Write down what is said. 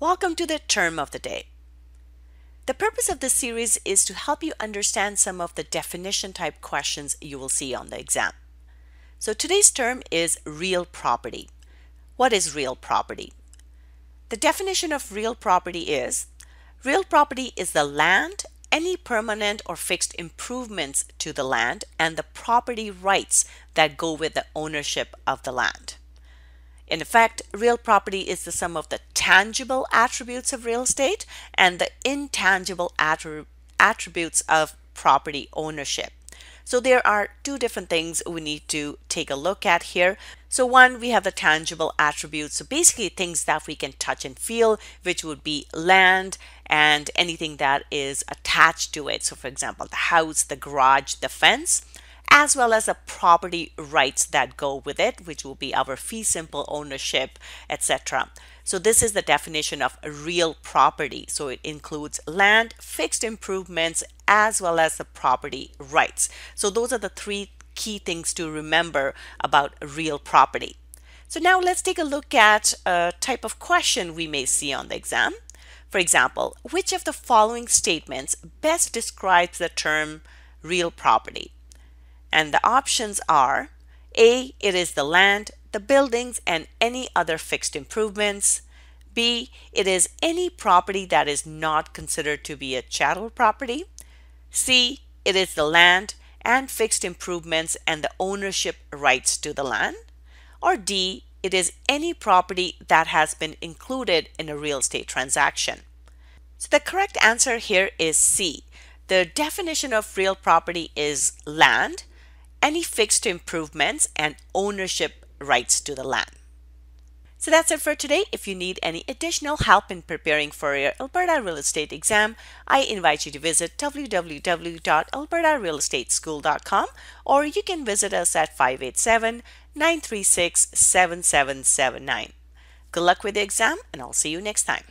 Welcome to the term of the day. The purpose of this series is to help you understand some of the definition type questions you will see on the exam. So today's term is real property. What is real property? The definition of real property is real property is the land, any permanent or fixed improvements to the land, and the property rights that go with the ownership of the land. In effect, real property is the sum of the tangible attributes of real estate and the intangible attributes of property ownership. So there are two different things we need to take a look at here. So one, we have the tangible attributes. So basically things that we can touch and feel, which would be land and anything that is attached to it. So for example, the house, the garage, the fence as well as the property rights that go with it, which will be our fee simple ownership, etc. So this is the definition of real property. So it includes land, fixed improvements, as well as the property rights. So those are the three key things to remember about real property. So now let's take a look at a type of question we may see on the exam. For example, which of the following statements best describes the term real property? And the options are A, it is the land, the buildings, and any other fixed improvements. B, it is any property that is not considered to be a chattel property. C, it is the land and fixed improvements and the ownership rights to the land. Or D, it is any property that has been included in a real estate transaction. So the correct answer here is C. The definition of real property is land any fixed improvements and ownership rights to the land. So that's it for today. If you need any additional help in preparing for your Alberta real estate exam, I invite you to visit www.albertarealestateschool.com or you can visit us at 587 936 7779. Good luck with the exam, and I'll see you next time.